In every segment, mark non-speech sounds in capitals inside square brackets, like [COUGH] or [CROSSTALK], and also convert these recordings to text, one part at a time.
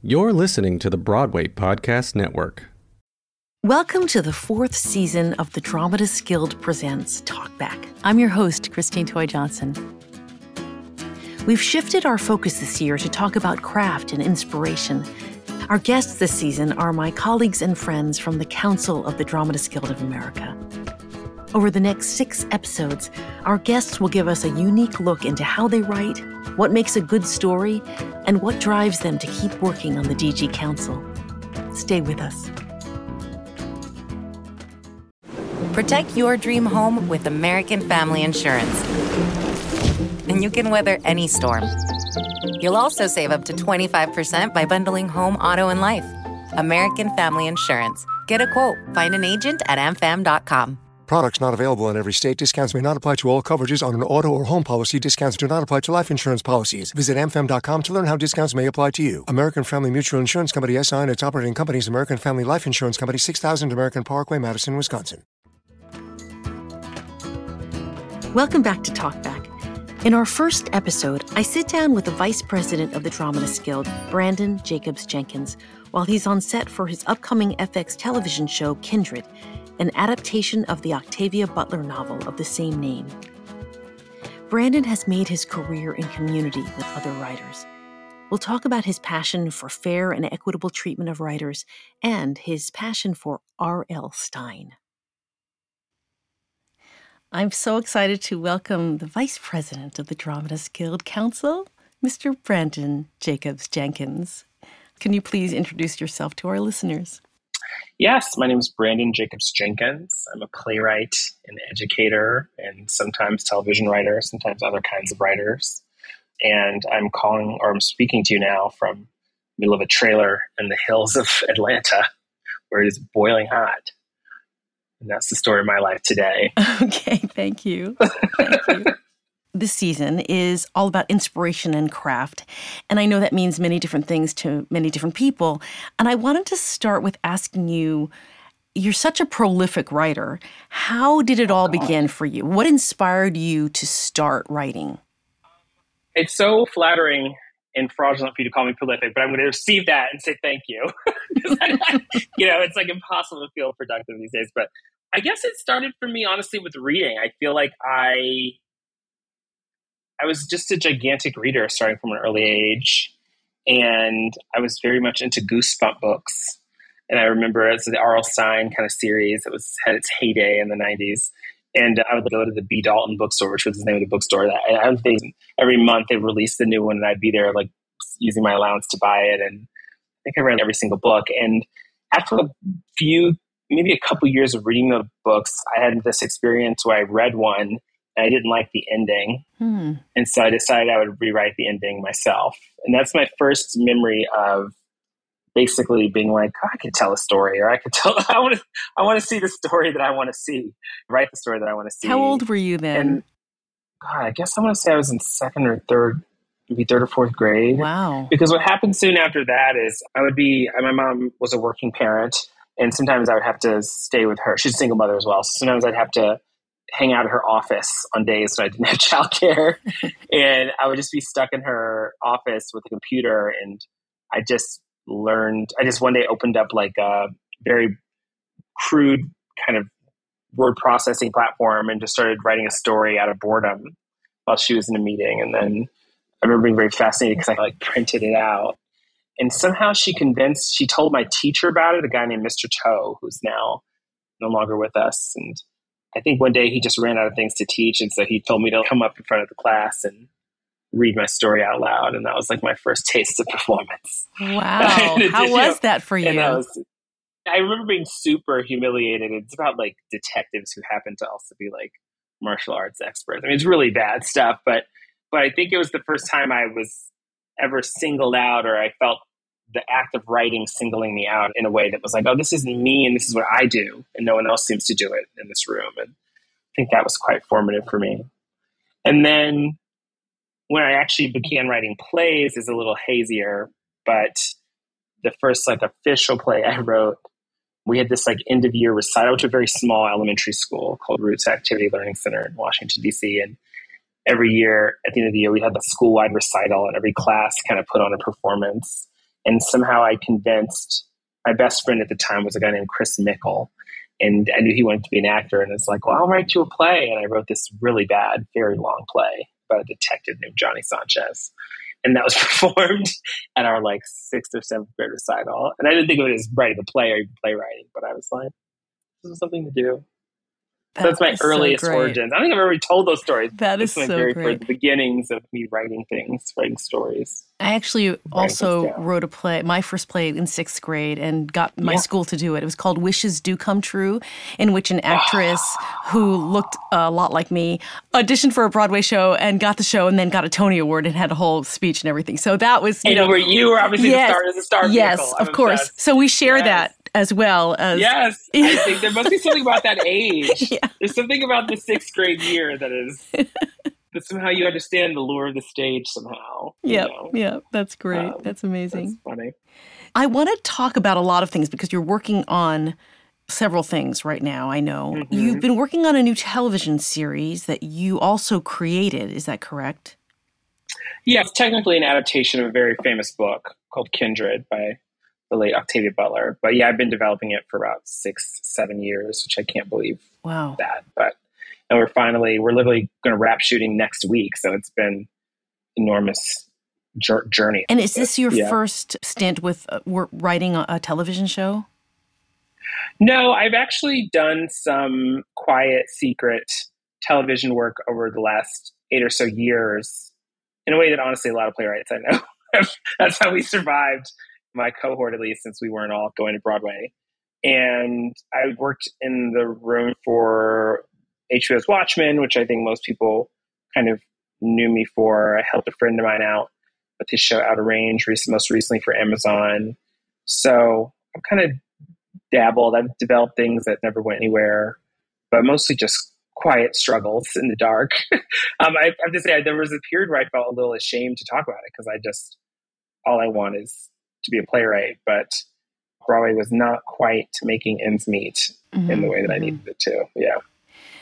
You're listening to the Broadway Podcast Network. Welcome to the fourth season of the Dramatists Guild Presents Talkback. I'm your host, Christine Toy Johnson. We've shifted our focus this year to talk about craft and inspiration. Our guests this season are my colleagues and friends from the Council of the Dramatists Guild of America. Over the next six episodes, our guests will give us a unique look into how they write, what makes a good story, and what drives them to keep working on the DG Council. Stay with us. Protect your dream home with American Family Insurance. And you can weather any storm. You'll also save up to 25% by bundling home, auto, and life. American Family Insurance. Get a quote. Find an agent at amfam.com. Products not available in every state. Discounts may not apply to all coverages on an auto or home policy. Discounts do not apply to life insurance policies. Visit amfam.com to learn how discounts may apply to you. American Family Mutual Insurance Company SI and its operating companies American Family Life Insurance Company 6000 American Parkway, Madison, Wisconsin. Welcome back to Talkback. In our first episode, I sit down with the Vice President of the Dramatists Guild, Branden Jacobs Jenkins, while he's on set for his upcoming FX television show, Kindred, an adaptation of the Octavia Butler novel of the same name. Branden has made his career in community with other writers. We'll talk about his passion for fair and equitable treatment of writers and his passion for R.L. Stine. I'm so excited to welcome the Vice President of the Dramatists Guild Council, Mr. Branden Jacobs Jenkins. Can you please introduce yourself to our listeners? Yes, my name is Branden Jacobs Jenkins. I'm a playwright and educator, and sometimes television writer, sometimes other kinds of writers. And I'm calling or I'm speaking to you now from the middle of a trailer in the hills of [LAUGHS] Atlanta, where it is boiling hot. And that's the story of my life today. [LAUGHS] Okay, thank you. Thank you. [LAUGHS] this season is all about inspiration and craft. And I know that means many different things to many different people. And I wanted to start with asking you you're such a prolific writer. How did it all uh-huh. begin for you? What inspired you to start writing? It's so flattering and fraudulent for you to call me prolific, but I'm going to receive that and say thank you. [LAUGHS] you know, it's like impossible to feel productive these days. But I guess it started for me, honestly, with reading. I feel like I I was just a gigantic reader starting from an early age. And I was very much into Goosebump books. And I remember it's the R.L. Stine kind of series. that was had its heyday in the 90s. And I would go to the B. Dalton bookstore, which was the name of the bookstore. That I, I think every month they released the new one, and I'd be there like using my allowance to buy it. And I think I read every single book. And after a few, maybe a couple years of reading the books, I had this experience where I read one I didn't like the ending. Hmm. And so I decided I would rewrite the ending myself. And that's my first memory of basically being like, oh, I could tell a story or I could tell [LAUGHS] I want to I want to see the story that I want to see. Write the story that I want to see. How old were you then? And God, I guess I want to say I was in second or third maybe third or fourth grade. Wow. Because what happened soon after that is I would be my mom was a working parent and sometimes I would have to stay with her. She's a single mother as well. So sometimes I'd have to hang out at her office on days when I didn't have [LAUGHS] childcare, [LAUGHS] and I would just be stuck in her office with a computer. And I just learned. I just one day opened up like a very crude kind of word processing platform and just started writing a story out of boredom while she was in a meeting. And then I remember being very fascinated because I like printed it out. And somehow she convinced, she told my teacher about it, a guy named Mr. Toe, who's now no longer with us. And I think one day he just ran out of things to teach. And so he told me to come up in front of the class and read my story out loud. And that was like my first taste of performance. Wow. [LAUGHS] How was that for you? Was, I remember being super humiliated. It's about like detectives who happen to also be like martial arts experts. I mean, it's really bad stuff, but but I think it was the first time I was ever singled out or I felt the act of writing singling me out in a way that was like, oh, this isn't me and this is what I do, and no one else seems to do it in this room. And I think that was quite formative for me. And then when I actually began writing plays is a little hazier, but the first like official play I wrote, we had this like end of year recital to a very small elementary school called Roots Activity Learning Center in Washington, DC. And every year at the end of the year, we had the school wide recital, and every class kind of put on a performance And somehow I convinced my best friend at the time was a guy named Chris Mickle. And I knew he wanted to be an actor. And it's like, well, I'll write you a play. And I wrote this really bad, very long play about a detective named Johnny Sanchez. And that was [LAUGHS] performed at our like sixth or seventh grade recital. And I didn't think of it as writing a play or even playwriting, but I was like, this is something to do. That That's my earliest so origins. I think I've already told those stories. That is That's my so very great. the beginnings of me writing things, writing stories. I actually also wrote a play, my first play in sixth grade, and got my yeah. school to do it. It was called Wishes Do Come True, in which an actress [SIGHS] who looked a lot like me auditioned for a Broadway show and got the show, and then got a Tony Award and had a whole speech and everything. So that was, you, know, where you were obviously yes, the star as a star. Yes, of course. Obsessed. So we share yes. that as well as yes [LAUGHS] i think there must be something about that age. [LAUGHS] Yeah. there's something about the sixth grade year that is [LAUGHS] that somehow you understand the lure of the stage somehow yeah yeah that's great. Um, that's amazing. that's funny. I want to talk about a lot of things because you're working on several things right now i know. Mm-hmm. you've been working on a new television series that you also created is that correct? Yeah it's technically an adaptation of a very famous book called kindred by the late Octavia Butler. But yeah, I've been developing it for about six, seven years, which I can't believe wow. that. But and we're finally we're literally going to wrap shooting next week, so it's been enormous journey. And is this your yeah. first stint with uh, writing a, a television show? No, I've actually done some quiet, secret television work over the last eight or so years in a way that honestly a lot of playwrights I know. [LAUGHS] That's how we survived my cohort at least, since we weren't all going to Broadway. And I worked in the room for HBO's Watchmen, which I think most people kind of knew me for. I helped a friend of mine out with his show Outer Range, most recently for Amazon. So I've kind of dabbled. I've developed things that never went anywhere, but mostly just quiet struggles in the dark. [LAUGHS] um, I have to say, there was a period where I felt a little ashamed to talk about it because I just, all I want is to be a playwright, but Broadway was not quite making ends meet mm-hmm, in the way that mm-hmm. I needed it to. Yeah.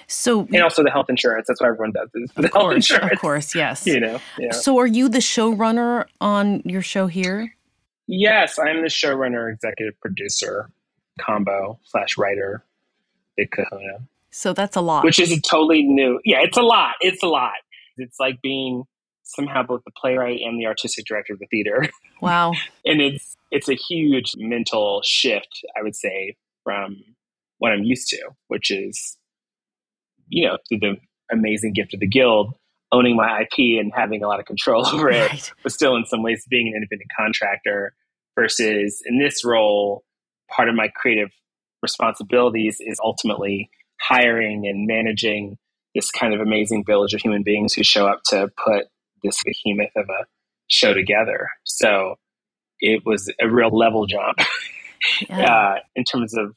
So and also the health insurance. That's what everyone does. Is the health insurance. Of course, yes. [LAUGHS] You know. Yeah. So are you the showrunner on your show here? Yes, I'm the showrunner, executive producer, combo slash writer, big kahuna. So that's a lot. Which is a totally new. Yeah, it's a lot. It's a lot. It's like being somehow both the playwright and the artistic director of the theater. [LAUGHS] Wow. and it's it's a huge mental shift, I would say, from what I'm used to, which is, you know, through the amazing gift of the guild, owning my IP and having a lot of control [LAUGHS] over it, right. but still in some ways being an independent contractor versus in this role, part of my creative responsibilities is ultimately hiring and managing this kind of amazing village of human beings who show up to put this behemoth of a show together. So it was a real level jump [LAUGHS] yeah. uh, in terms of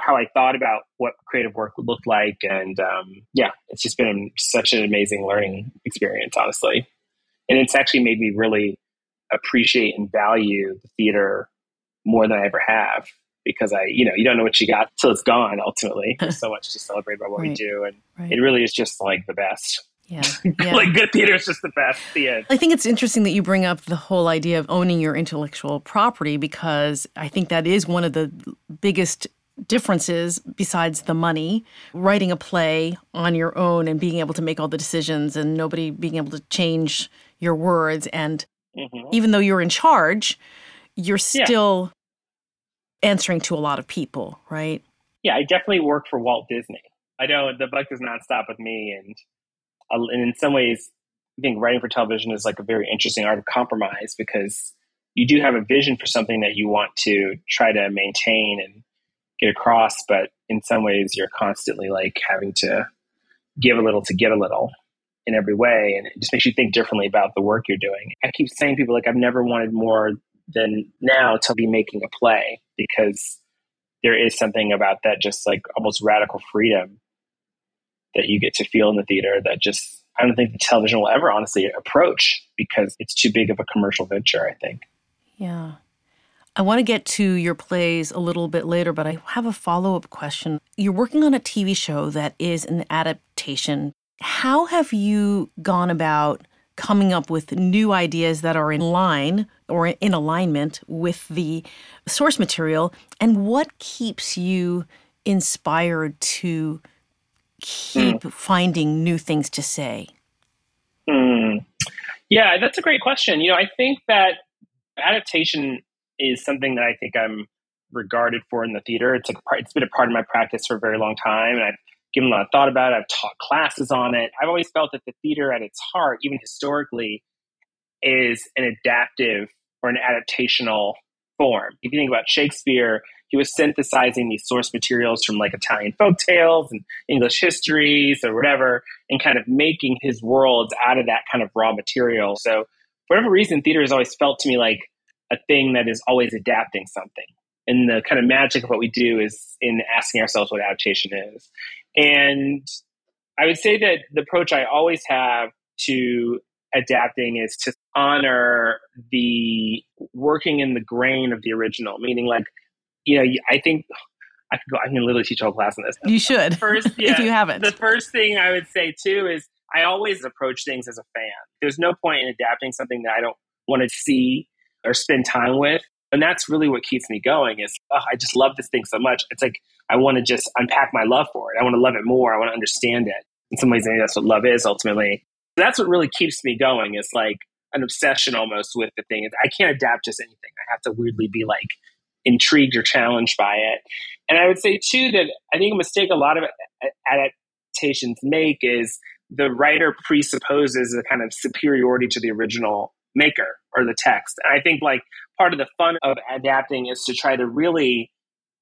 how I thought about what creative work would look like. And um, yeah, it's just been such an amazing learning experience, honestly. And it's actually made me really appreciate and value the theater more than I ever have because I, you know, you don't know what you got till it's gone ultimately. There's [LAUGHS] so much to celebrate about what right. we do. And right. it really is just like the best. Yeah. [LAUGHS] yeah. like good theater is just the best. The end. I think it's interesting that you bring up the whole idea of owning your intellectual property because I think that is one of the biggest differences besides the money. Writing a play on your own and being able to make all the decisions and nobody being able to change your words. And mm-hmm. even though you're in charge, you're still yeah. answering to a lot of people, right? Yeah, I definitely work for Walt Disney. I know the buck does not stop with me, and and in some ways, I think writing for television is like a very interesting art of compromise because you do have a vision for something that you want to try to maintain and get across, but in some ways, you're constantly like having to give a little to get a little in every way, and it just makes you think differently about the work you're doing. I keep saying people like I've never wanted more than now to be making a play because there is something about that just like almost radical freedom that you get to feel in the theater that just I don't think the television will ever honestly approach because it's too big of a commercial venture, I think. Yeah. I want to get to your plays a little bit later, but I have a follow up question. You're working on a TV show that is an adaptation. How have you gone about coming up with new ideas that are in line or in alignment with the source material? And what keeps you inspired to keep mm. finding new things to say? Mm. Yeah, that's a great question. You know, I think that adaptation is something that I think I'm regarded for in the theater. It's a it's been a part of my practice for a very long time, and I've given a lot of thought about it. I've taught classes on it. I've always felt that the theater, at its heart, even historically, is an adaptive or an adaptational form. If you think about Shakespeare, he was synthesizing these source materials from like Italian folk tales and English histories or whatever, and kind of making his worlds out of that kind of raw material. So, for whatever reason, theater has always felt to me like a thing that is always adapting something. And the kind of magic of what we do is in asking ourselves what adaptation is. And I would say that the approach I always have to adapting is to honor the working in the grain of the original, meaning like, you know, I think I could go, I can literally teach a whole class on this. You should. First, yeah, [LAUGHS] if you haven't. The first thing I would say too is I always approach things as a fan. There's no point in adapting something that I don't want to see or spend time with. And that's really what keeps me going is, oh, I just love this thing so much. It's like, I want to just unpack my love for it. I want to love it more. I want to understand it. In some ways, maybe that's what love is ultimately. That's what really keeps me going is like an obsession almost with the thing. I can't adapt just anything. I have to weirdly be like intrigued or challenged by it. And I would say too that I think a mistake a lot of adaptations make is the writer presupposes a kind of superiority to the original maker or the text. And I think like part of the fun of adapting is to try to really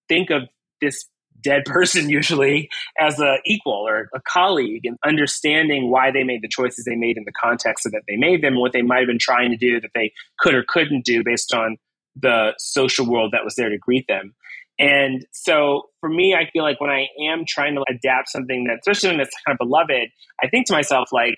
think of this dead person usually as a equal or a colleague and understanding why they made the choices they made in the context so that they made them what they might have been trying to do that they could or couldn't do based on the social world that was there to greet them. And so for me i feel like when i am trying to adapt something that especially when it's kind of beloved i think to myself like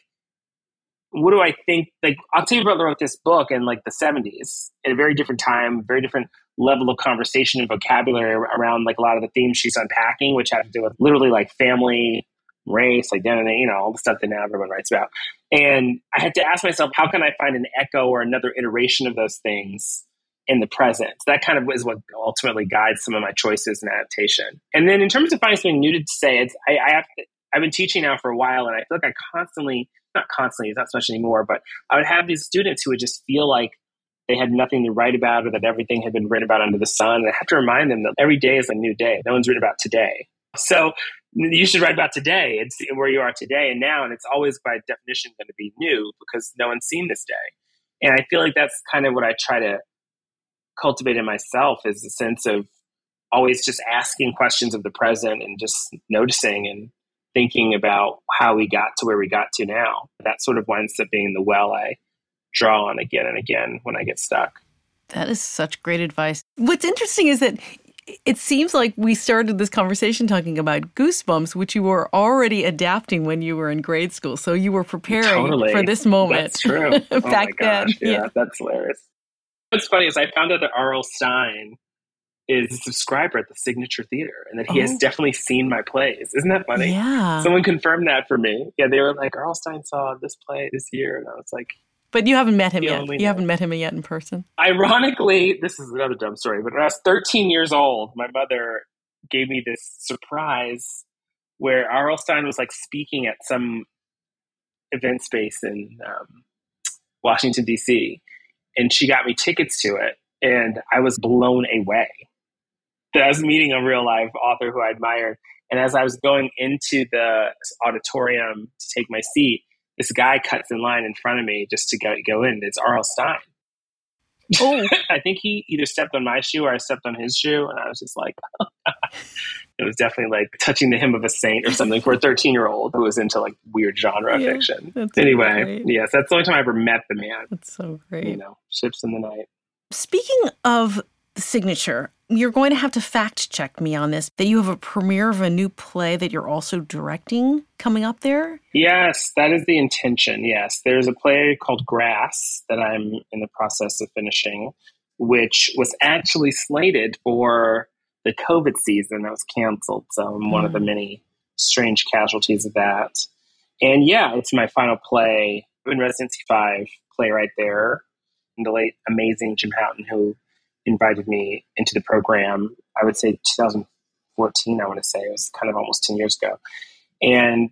what do I think? Like Octavia Butler wrote this book in like the 70s at a very different time, very different level of conversation and vocabulary around like a lot of the themes she's unpacking, which have to do with literally like family, race, identity, you know, all the stuff that now everyone writes about. And I had to ask myself, how can I find an echo or another iteration of those things in the present? That kind of is what ultimately guides some of my choices and adaptation. And then in terms of finding something new to say, it's I, I have to, I've been teaching now for a while, and I feel like I constantly, not constantly, it's not so much anymore, but I would have these students who would just feel like they had nothing to write about or that everything had been written about under the sun. And I have to remind them that every day is a new day. No one's written about today. So you should write about today and where you are today and now. And it's always by definition going to be new because no one's seen this day. And I feel like that's kind of what I try to cultivate in myself is a sense of always just asking questions of the present and just noticing and thinking about how we got to where we got to now. That sort of winds up being the well I draw on again and again when I get stuck. That is such great advice. What's interesting is that it seems like we started this conversation talking about goosebumps, which you were already adapting when you were in grade school. So you were preparing totally. for this moment. That's true. [LAUGHS] Oh back oh then. Yeah, yeah, that's hilarious. What's funny is I found out that R.L. Stine is a subscriber at the Signature Theater and that he oh. has definitely seen my plays. Isn't that funny? Yeah. Someone confirmed that for me. Yeah, they were like, R.L. Stine saw this play this year. And I was like, but you haven't met him yet. You haven't met him yet in person. Ironically, this is another dumb story, but when I was 13 years old, my mother gave me this surprise where R.L. Stine was like speaking at some event space in um, Washington, D.C., and she got me tickets to it, and I was blown away. That I was meeting a real life author who I admired. And as I was going into the auditorium to take my seat, this guy cuts in line in front of me just to go, go in. It's R.L. Stine. Oh. [LAUGHS] I think he either stepped on my shoe or I stepped on his shoe. And I was just like, [LAUGHS] it was definitely like touching the hem of a saint or something for a 13 year old who was into like weird genre yeah, fiction. Anyway, yes, that's the only time I ever met the man. That's so great. You know, ships in the night. Speaking of the signature, you're going to have to fact check me on this that you have a premiere of a new play that you're also directing coming up there? Yes, that is the intention. Yes, there's a play called Grass that I'm in the process of finishing, which was actually slated for the COVID season that was canceled. So I'm mm. one of the mm. many strange casualties of that. And yeah, it's my final play in residency five play right there, and the late amazing Jim Houghton, who invited me into the program. I would say 2014. I want to say it was kind of almost 10 years ago, and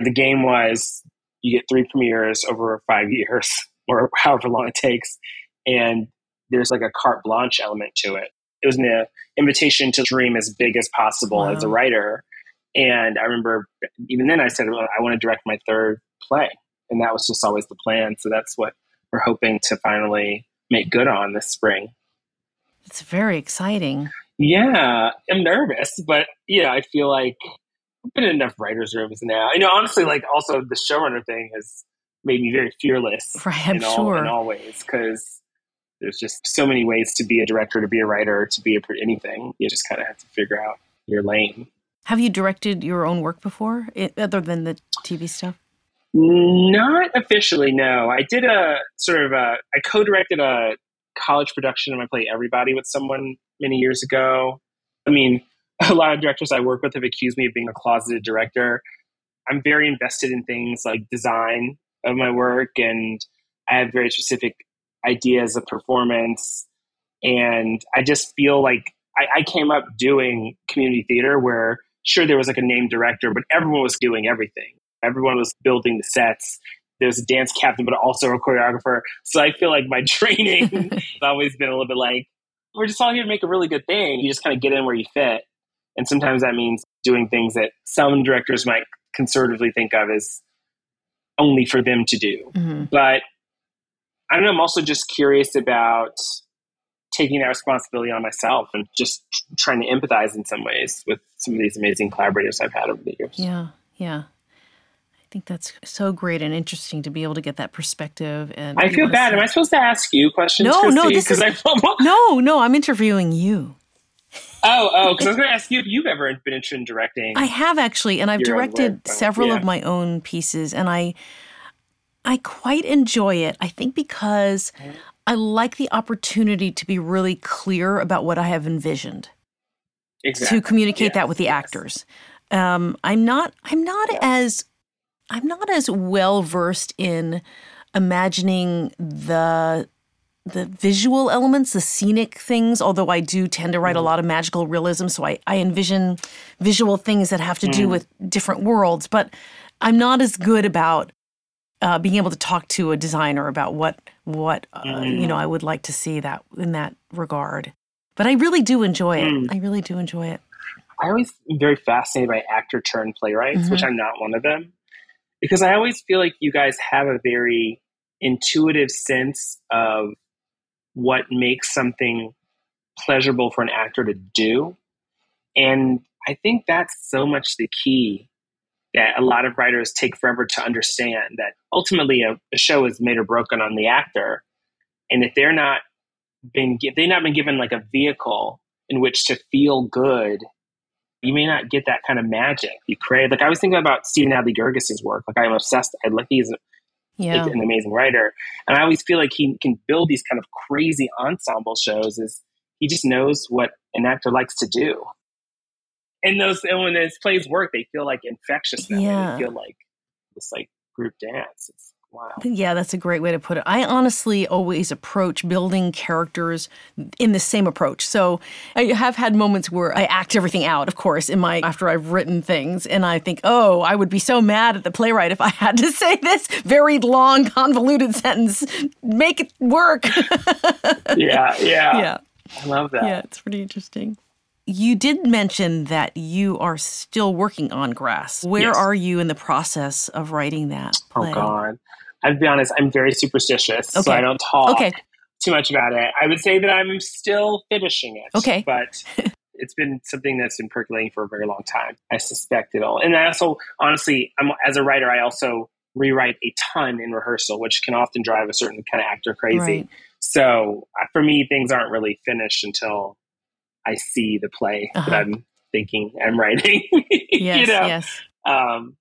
the game was you get three premieres over five [LAUGHS] years or however long it takes, and there's like a carte blanche element to it. It was an uh, invitation to dream as big as possible wow. as a writer. And I remember even then I said, well, I want to direct my third play. And that was just always the plan. So that's what we're hoping to finally make good on this spring. It's very exciting. Yeah, I'm nervous, but yeah, I feel like I've been in enough writers' rooms now. You know, honestly, like also the showrunner thing has made me very fearless. [LAUGHS] Right, I'm in sure. All, in all ways, because there's just so many ways to be a director, to be a writer, to be a anything. You just kind of have to figure out your lane. Have you directed your own work before, other than the TV stuff? Not officially, no. I did a sort of a, I co-directed a college production and I play Everybody with someone many years ago. I mean, [LAUGHS] a lot of directors I work with have accused me of being a closeted director. I'm very invested in things like design of my work, and I have very specific ideas of performance. And I just feel like I, I came up doing community theater where sure there was like a named director, but everyone was doing everything. Everyone was building the sets. There's a dance captain, but also a choreographer. So I feel like my [LAUGHS] training [LAUGHS] has always been a little bit like, we're just all here to make a really good thing. You just kind of get in where you fit. And sometimes that means doing things that some directors might conservatively think of as only for them to do. Mm-hmm. But I don't know. I'm also just curious about taking that responsibility on myself and just trying to empathize in some ways with some of these amazing collaborators I've had over the years. Yeah, yeah. I think that's so great and interesting to be able to get that perspective. And I feel bad. Am I supposed to ask you questions? No, Christy? no. This is [LAUGHS] no, no. I'm interviewing you. Oh, oh, because I was going to ask you if you've ever been interested in directing. I have actually, and I've directed several yeah. of my own pieces, and I I quite enjoy it. I think because I like the opportunity to be really clear about what I have envisioned. Exactly. To communicate yes, that with the yes. actors. Um, I'm not I'm not as I'm not as well versed in imagining the the visual elements, the scenic things, although I do tend to write mm. a lot of magical realism, so I, I envision visual things that have to do mm. with different worlds, but I'm not as good about uh, being able to talk to a designer about what what uh, mm. you know I would like to see that in that regard. But I really do enjoy it. Mm. I really do enjoy it. I always am very fascinated by actor turned playwrights, mm-hmm. which I'm not one of them, because I always feel like you guys have a very intuitive sense of what makes something pleasurable for an actor to do. And I think that's so much the key that a lot of writers take forever to understand that ultimately a, a show is made or broken on the actor. And if they're not been they've not been given like a vehicle in which to feel good, you may not get that kind of magic you crave. Like I was thinking about Stephen Adly Guirgis' work. Like I'm obsessed. I like he's yeah. like, an amazing writer, and I always feel like he can build these kind of crazy ensemble shows. Is he just knows what an actor likes to do and those and when his plays work, they feel like infectious. Now. Yeah, they feel like this like group dance. It's wow. Yeah, that's a great way to put it. I honestly always approach building characters in the same approach. So I have had moments where I act everything out, of course, in my after I've written things, and I think, oh, I would be so mad at the playwright if I had to [LAUGHS] say this very long, convoluted sentence. Make it work. [LAUGHS] yeah, yeah, yeah. I love that. Yeah, it's pretty interesting. You did mention that you are still working on Grass. Where yes. are you in the process of writing that? Oh, play? Oh God, I'll be honest. I'm very superstitious, okay. so I don't talk okay. too much about it. I would say that I'm still finishing it. Okay, but [LAUGHS] it's been something that's been percolating for a very long time. I suspect it all. and I also, honestly, I'm, as a writer, I also rewrite a ton in rehearsal, which can often drive a certain kind of actor crazy. Right. So uh, for me, things aren't really finished until I see the play uh-huh. that I'm thinking I'm writing. [LAUGHS] yes, you know? yes. Um,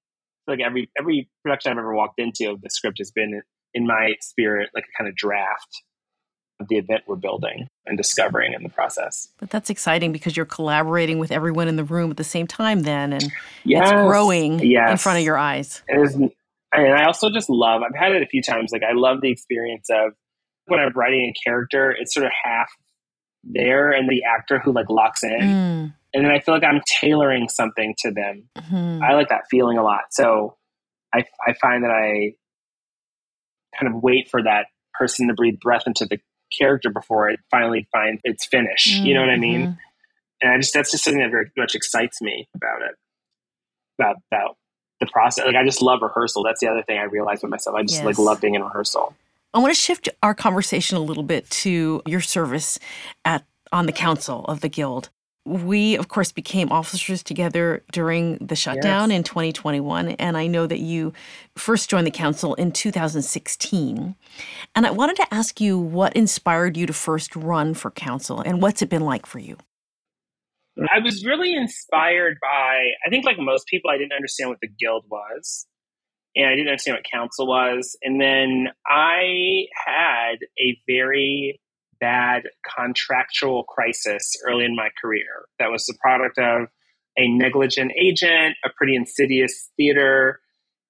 like every every production I've ever walked into, the script has been in my spirit like a kind of draft of the event we're building and discovering in the process. But that's exciting because you're collaborating with everyone in the room at the same time then and yes. it's growing yes. in front of your eyes. Is And I also just love, I've had it a few times. Like, I love the experience of when I'm writing a character, it's sort of half there and the actor who like locks in. Mm. And then I feel like I'm tailoring something to them. Mm-hmm. I like that feeling a lot. So I, I find that I kind of wait for that person to breathe breath into the character before it finally finds its finish. Mm-hmm. You know what I mean? Mm-hmm. And I just, that's just something that very much excites me about it, about, about the process. Like I just love rehearsal. That's the other thing I realized with myself. I just yes. like love being in rehearsal. I want to shift our conversation a little bit to your service at on the council of the guild. We, of course, became officers together during the shutdown yes. in 2021. And I know that you first joined the council in 2016. And I wanted to ask you what inspired you to first run for council and what's it been like for you? I was really inspired by, I think, like most people, I didn't understand what the guild was and I didn't understand what council was. And then I had a very bad contractual crisis early in my career that was the product of a negligent agent, a pretty insidious theater,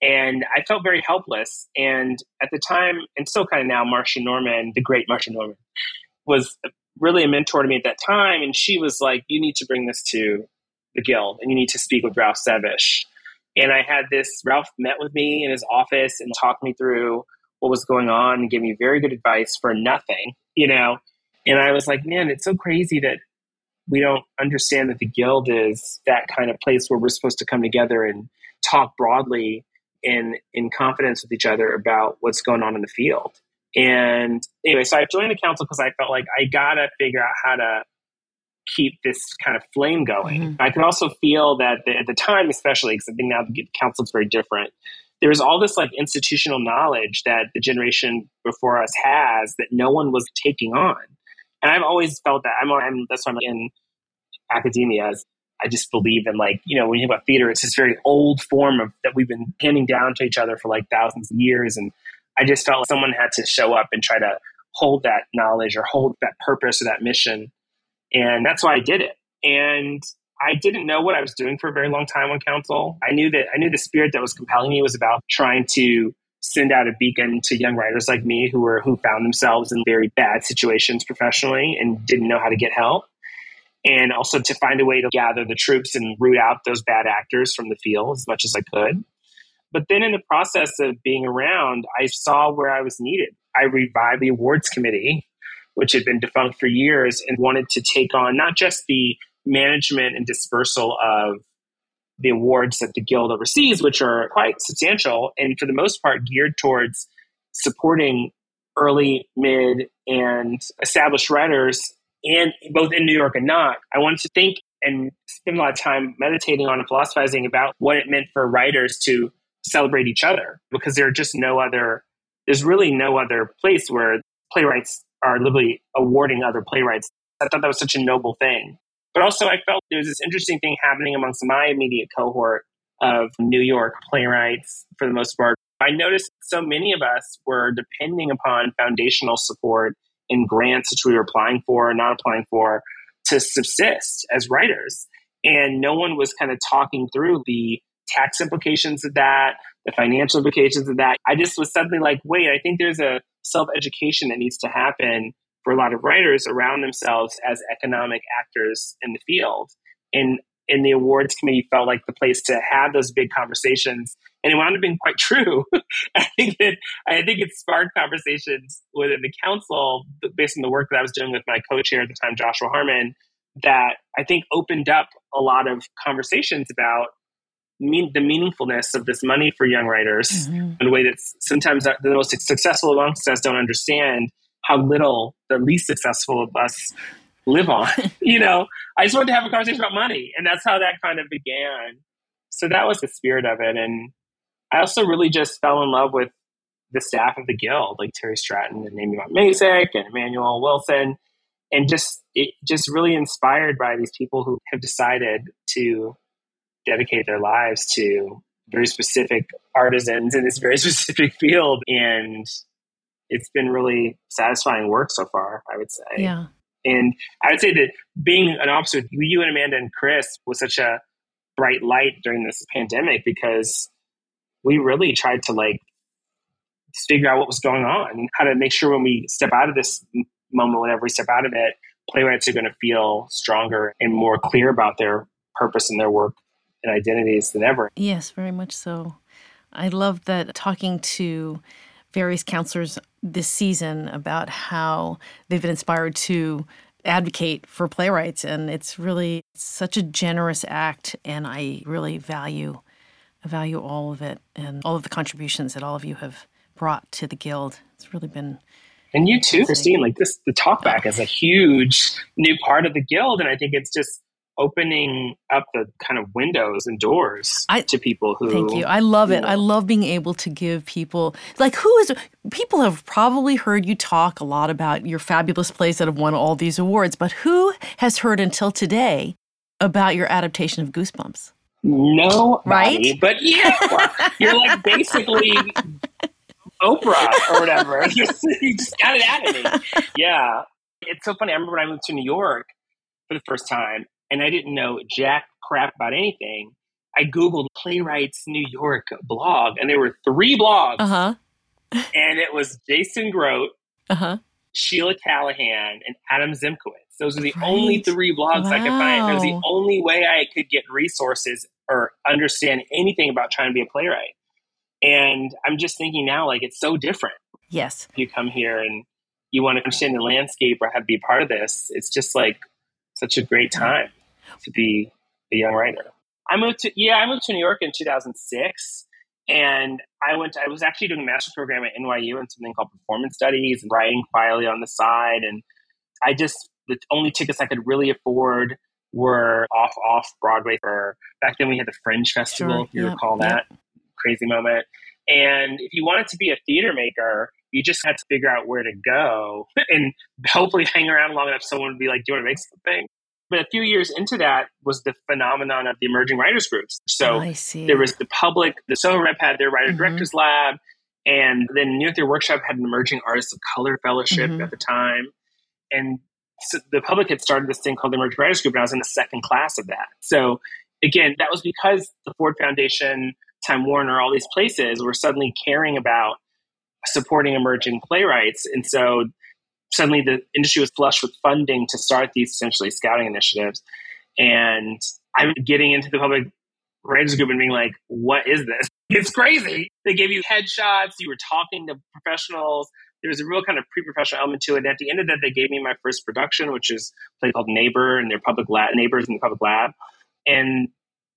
and I felt very helpless. And at the time, and still kind of now, Marsha Norman, the great Marsha Norman, was really a mentor to me at that time. And she was like, You need to bring this to the Guild and you need to speak with Ralph Sevush. And I had this, Ralph met with me in his office and talked me through what was going on and gave me very good advice for nothing, you know? And I was like, man, it's so crazy that we don't understand that the guild is that kind of place where we're supposed to come together and talk broadly in in confidence with each other about what's going on in the field. And anyway, so I joined the council because I felt like I gotta figure out how to keep this kind of flame going. Mm-hmm. I can also feel that the, at the time, especially because I think now the council is very different. There was all this like institutional knowledge that the generation before us has that no one was taking on. And I've always felt that. I'm, I'm that's why I'm in academia. I just believe in like you know when you think about theater, it's this very old form of that we've been handing down to each other for like thousands of years, and I just felt like someone had to show up and try to hold that knowledge or hold that purpose or that mission and that's why I did it. And I didn't know what I was doing for a very long time on council. I knew that I knew the spirit that was compelling me was about trying to send out a beacon to young writers like me who were who found themselves in very bad situations professionally and didn't know how to get help. And also to find a way to gather the troops and root out those bad actors from the field as much as I could. But then in the process of being around, I saw where I was needed. I revived the awards committee which had been defunct for years, and wanted to take on not just the management and dispersal of the awards that the guild oversees, which are quite substantial and for the most part geared towards supporting early, mid, and established writers, and both in New York and not. I wanted to think and spend a lot of time meditating on and philosophizing about what it meant for writers to celebrate each other because there are just no other there's really no other place where playwrights are literally awarding other playwrights. I thought that was such a noble thing. But also, I felt there was this interesting thing happening amongst my immediate cohort of New York playwrights for the most part. I noticed so many of us were depending upon foundational support in grants which we were applying for or not applying for to subsist as writers. And no one was kind of talking through the tax implications of that, the financial implications of that. I just was suddenly like, wait, I think there's a self education that needs to happen for a lot of writers around themselves as economic actors in the field. And in the awards committee felt like the place to have those big conversations. And it wound up being quite [LAUGHS] true. I think that I think it sparked conversations within the council based on the work that I was doing with my co-chair at the time, Joshua Harmon, that I think opened up a lot of conversations about mean, the meaningfulness of this money for young writers mm-hmm. in a way that sometimes the most successful amongst us don't understand how little the least successful of us live on. [LAUGHS] you know, I just wanted to have a conversation about money, and that's how that kind of began. So that was the spirit of it, and I also really just fell in love with the staff of the guild, like Terry Stratton and Amy Masek and Emmanuel Wilson, and just it just really inspired by these people who have decided to dedicate their lives to very specific artisans in this very [LAUGHS] specific field. And it's been really satisfying work so far, I would say. Yeah. And I would say that being an officer with you and Amanda and Chris was such a bright light during this pandemic because we really tried to like figure out what was going on, and how to make sure when we step out of this moment, whenever we step out of it, playwrights are going to feel stronger and more clear about their purpose and their work and identities than ever. Yes, very much so. I love that talking to various counselors this season about how they've been inspired to advocate for playwrights and it's really such a generous act and I really value I value all of it and all of the contributions that all of you have brought to the guild. It's really been and you too, Christine. Like this, the talkback is a huge new part of the guild, and I think it's just opening up the kind of windows and doors I, to people who thank you. I love it. Know. i love being able to give people like who is people have probably heard you talk a lot about your fabulous plays that have won all these awards but who has heard until today about your adaptation of goosebumps? No right? but yeah you're like basically oprah or whatever. [LAUGHS] You just got it out of me. Yeah. It's so funny. I remember when i moved to new york for the first time and I didn't know jack crap about anything, I Googled Playwrights New York blog, and there were three blogs. Uh-huh. and it was Jason Grote, uh-huh. Sheila Callaghan, and Adam Szymkowicz. Those are the right. only three blogs wow. I could find. It was the only way I could get resources or understand anything about trying to be a playwright. And I'm just thinking now, like, it's so different. Yes. If you come here and you want to understand the landscape or have to be part of this, it's just like such a great time to be a young writer. I moved to yeah, I moved to New York in 2006, and I went. To, I was actually doing a master's program at NYU in something called performance studies and writing quietly on the side. And I just the only tickets I could really afford were off off Broadway for back then we had the Fringe Festival. Sure. If you yep. recall that yep. crazy moment. And if you wanted to be a theater maker, you just had to figure out where to go [LAUGHS] and hopefully hang around long enough someone would be like, Do you want to make something? But a few years into that was the phenomenon of the emerging writers groups. So oh, there was the public, the Soho Rep had their writer mm-hmm. directors lab, and then New York Theater Workshop had an emerging artists of color fellowship mm-hmm. at the time. And so the public had started this thing called the Emerging Writers Group, and I was in the second class of that. So again, that was because the Ford Foundation, Time Warner, all these places were suddenly caring about supporting emerging playwrights. And so suddenly the industry was flush with funding to start these essentially scouting initiatives. And I'm getting into the public writers group and being like, what is this? [LAUGHS] It's crazy. They gave you headshots, you were talking to professionals. There was a real kind of pre-professional element to it. And at the end of that, they gave me my first production, which is a play called Neighbor and their public lab, Neighbors in the Public Lab. And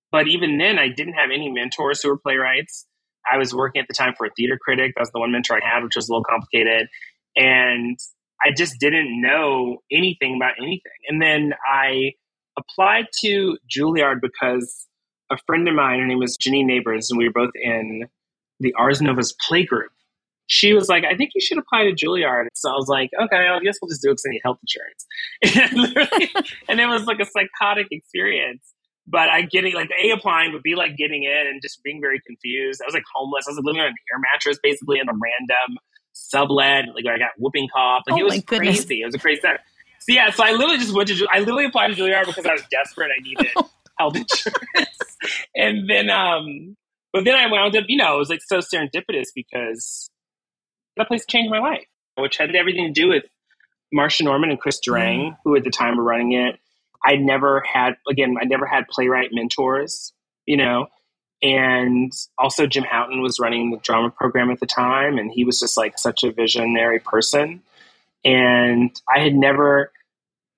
but even then, I didn't have any mentors who were playwrights. I was working at the time for a theater critic. That was the one mentor I had, which was a little complicated. And I just didn't know anything about anything. And then I applied to Juilliard because a friend of mine, her name was Janine Neighbors, and we were both in the Ars Nova's play group. She was like, I think you should apply to Juilliard. So I was like, okay, I guess we'll just do it because I need health insurance. [LAUGHS] [LAUGHS] and it was like a psychotic experience. But I getting like A applying would be like getting in and just being very confused. I was like homeless. I was like, living on an air mattress basically in a random sublet. Like I got whooping cough. Like oh it was crazy. It was a crazy time. So yeah, so I literally just went to I literally applied to Juilliard because I was desperate. I needed [LAUGHS] health insurance, and then um, but then I wound up, you know, it was like so serendipitous because that place changed my life, which had everything to do with Marsha Norman and Chris Durang, mm. who at the time were running it. I never had again, I never had playwright mentors, you know. And also, Jim Houghton was running the drama program at the time, and he was just like such a visionary person. And I had never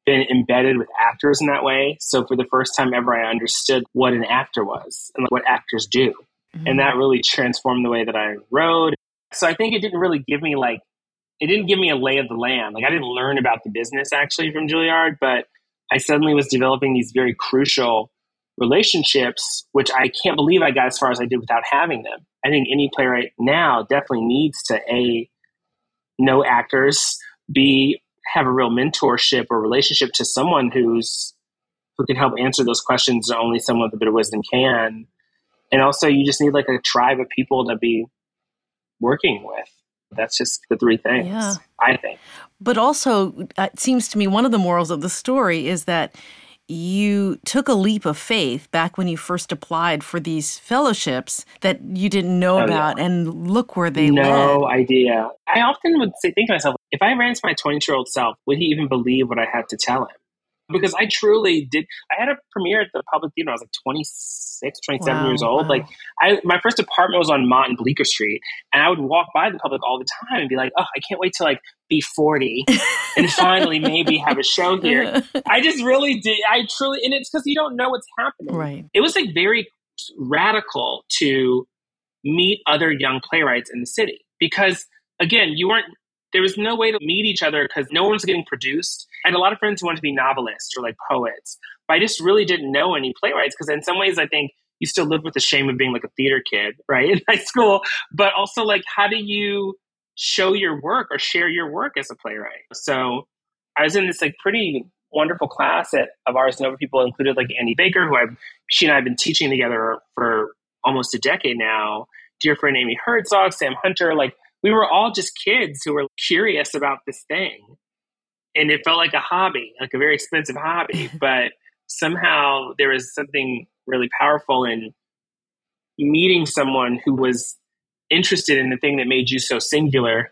been embedded with actors in that way. So, for the first time ever, I understood what an actor was and what actors do. Mm-hmm. And that really transformed the way that I wrote. So, I think it didn't really give me like, it didn't give me a lay of the land. Like, I didn't learn about the business actually from Juilliard, but I suddenly was developing these very crucial relationships, which I can't believe I got as far as I did without having them. I think any playwright now definitely needs to a know actors, b have a real mentorship or relationship to someone who's who can help answer those questions that only someone with a bit of wisdom can. And also, you just need like a tribe of people to be working with. That's just the three things, yeah. I think. But also, it seems to me one of the morals of the story is that you took a leap of faith back when you first applied for these fellowships that you didn't know Oh, about, and look where they were no led. idea. I often would say, think to myself, if I ran to my 20 year old self, would he even believe what I had to tell him? Because I truly did. I had a premiere at the Public Theater. I was like 26, 27 Wow, years old. wow. Like, I my first apartment was on Mott and Bleecker Street, and I would walk by the public all the time and be like, "Oh, I can't wait to like be 40 [LAUGHS] and finally maybe have a show here." Uh-huh. I just really did. I truly, and it's because you don't know what's happening. right. It was like very radical to meet other young playwrights in the city because again, you weren't. There was no way to meet each other because no one was getting produced. I had a lot of friends who wanted to be novelists or like poets, but I just really didn't know any playwrights because in some ways, I think you still live with the shame of being like a theater kid, [LAUGHS] right, in high school. But also, like, how do you show your work or share your work as a playwright? So I was in this like pretty wonderful class at of and other People included like Annie Baker, who I've she and I have been teaching together for almost a decade now. Dear friend Amy Herzog, Sam Hunter, like we were all just kids who were curious about this thing. And it felt like a hobby, like a very expensive hobby. [LAUGHS] but somehow there was something really powerful in meeting someone who was interested in the thing that made you so singular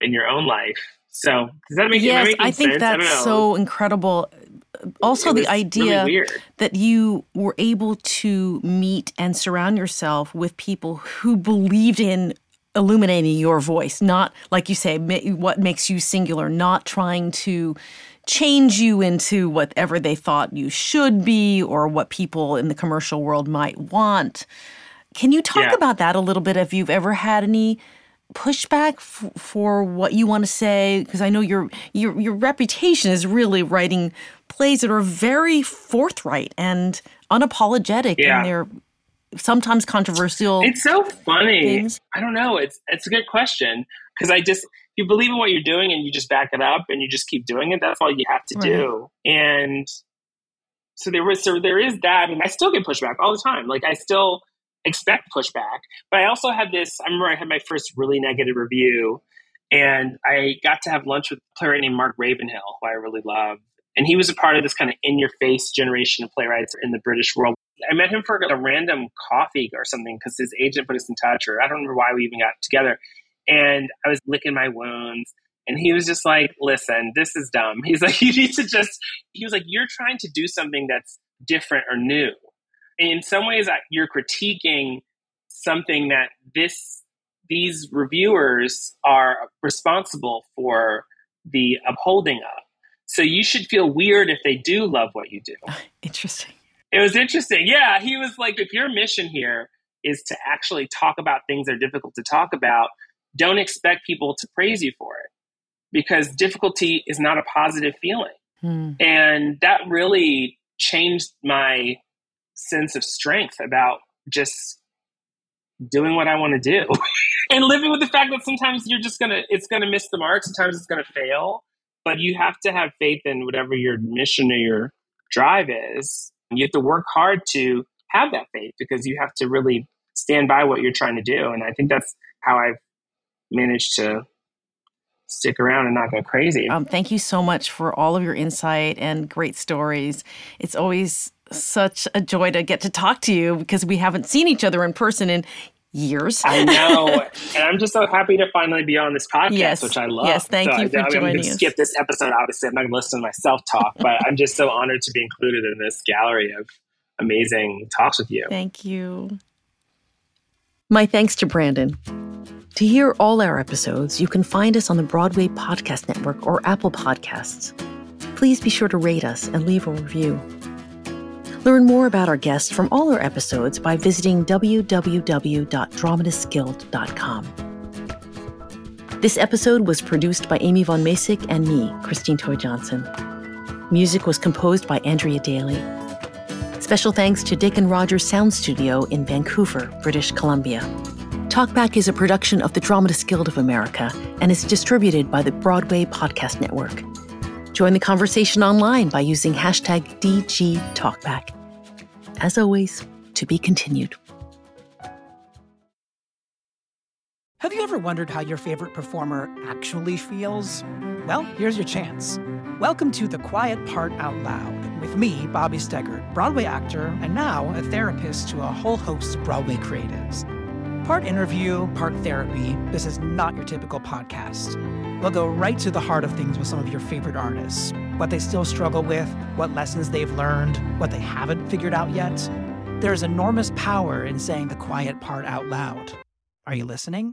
in your own life. So does that make yes, I think sense? I that's know. so incredible. Also, the idea really that you were able to meet and surround yourself with people who believed in illuminating your voice, not like you say, ma- what makes you singular, not trying to change you into whatever they thought you should be or what people in the commercial world might want. Can you talk Yeah. about that a little bit? If you've ever had any pushback f- for what you want to say, because I know your your your reputation is really writing plays that are very forthright and unapologetic, Yeah. and they're sometimes controversial. It's so funny. things? I don't know. It's it's a good question because I just you believe in what you're doing and you just back it up and you just keep doing it. That's all you have to do. And so there was so there is that, and I still get pushback all the time. Like I still expect pushback, but I also had this. I remember I had my first really negative review, and I got to have lunch with a playwright named Mark Ravenhill, who I really love. And he was a part of this kind of in your face generation of playwrights in the British world. I met him for a random coffee or something because his agent put us in touch, or I don't remember why we even got together. And I was licking my wounds. And he was just like, listen, this is dumb. [LAUGHS] He's like, you need to just, he was like, you're trying to do something that's different or new. And in some ways, you're critiquing something that this, these reviewers are responsible for the upholding of. So you should feel weird if they do love what you do. [LAUGHS] Interesting. It was interesting. Yeah, he was like, if your mission here is to actually talk about things that are difficult to talk about, don't expect people to praise you for it because difficulty is not a positive feeling. Hmm. And that really changed my sense of strength about just doing what I want to do [LAUGHS] and living with the fact that sometimes you're just going to, it's going to miss the mark. Sometimes it's going to fail, but you have to have faith in whatever your mission or your drive is. You have to work hard to have that faith because you have to really stand by what you're trying to do. And I think that's how I've managed to stick around and not go crazy. Um, thank you so much for all of your insight and great stories. It's always such a joy to get to talk to you because we haven't seen each other in person in years. I [LAUGHS] know, and I'm just so happy to finally be on this podcast, Yes. which I love. Yes, thank So you I, for I joining gonna us. Skip this episode. Obviously, I'm not going to listen to myself talk, but I'm just so honored to be included in this gallery of amazing talks with you. Thank you. My thanks to Branden. To hear all our episodes, you can find us on the Broadway Podcast Network or Apple Podcasts. Please be sure to rate us and leave a review. Learn more about our guests from all our episodes by visiting www.dramatistsguild.com. This episode was produced by Amy Von Masick and me, Christine Toy Johnson. Music was composed by Andrea Daly. Special thanks to Dick and Rogers Sound Studio in Vancouver, British Columbia. Talkback is a production of the Dramatists Guild of America and is distributed by the Broadway Podcast Network. Join the conversation online by using hashtag DGTalkback. As always, to be continued. Have you ever wondered how your favorite performer actually feels? Well, here's your chance. Welcome to The Quiet Part Out Loud with me, Bobby Steggert, Broadway actor and now a therapist to a whole host of Broadway creatives. Part interview, part therapy, this is not your typical podcast. We'll go right to the heart of things with some of your favorite artists what they still struggle with, what lessons they've learned, what they haven't figured out yet. There's enormous power in saying the quiet part out loud. Are you listening?